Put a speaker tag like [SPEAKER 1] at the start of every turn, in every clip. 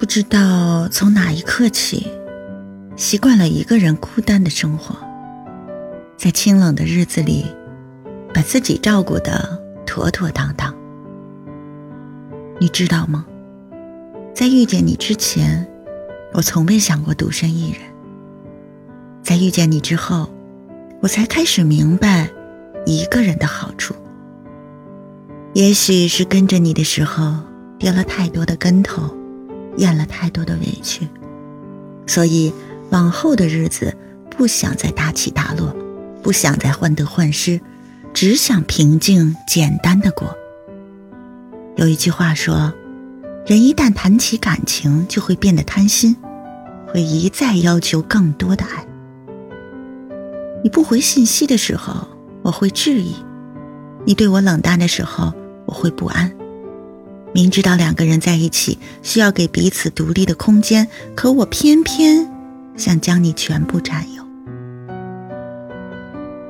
[SPEAKER 1] 不知道从哪一刻起，习惯了一个人孤单的生活，在清冷的日子里，把自己照顾的妥妥当当。你知道吗？在遇见你之前，我从未想过独身一人。在遇见你之后，我才开始明白一个人的好处。也许是跟着你的时候跌了太多的跟头。咽了太多的委屈，所以往后的日子不想再大起大落，不想再患得患失，只想平静简单的过。有一句话说，人一旦谈起感情，就会变得贪心，会一再要求更多的爱。你不回信息的时候，我会质疑；你对我冷淡的时候，我会不安。明知道两个人在一起需要给彼此独立的空间，可我偏偏想将你全部占有。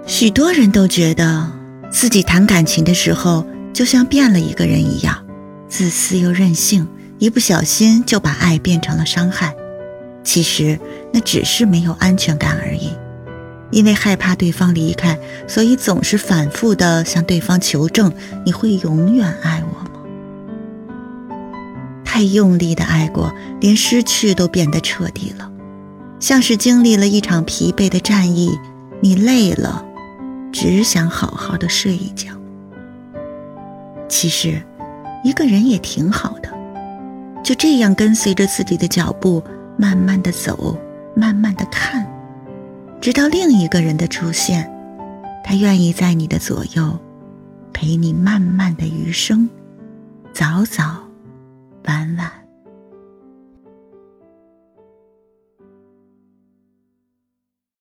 [SPEAKER 1] 许多人都觉得自己谈感情的时候就像变了一个人一样，自私又任性，一不小心就把爱变成了伤害。其实那只是没有安全感而已，因为害怕对方离开，所以总是反复的向对方求证：你会永远爱我？太用力的爱过，连失去都变得彻底了，像是经历了一场疲惫的战役，你累了，只想好好的睡一觉。其实，一个人也挺好的，就这样跟随着自己的脚步，慢慢的走，慢慢的看，直到另一个人的出现，他愿意在你的左右，陪你慢慢的余生，早早。晚晚。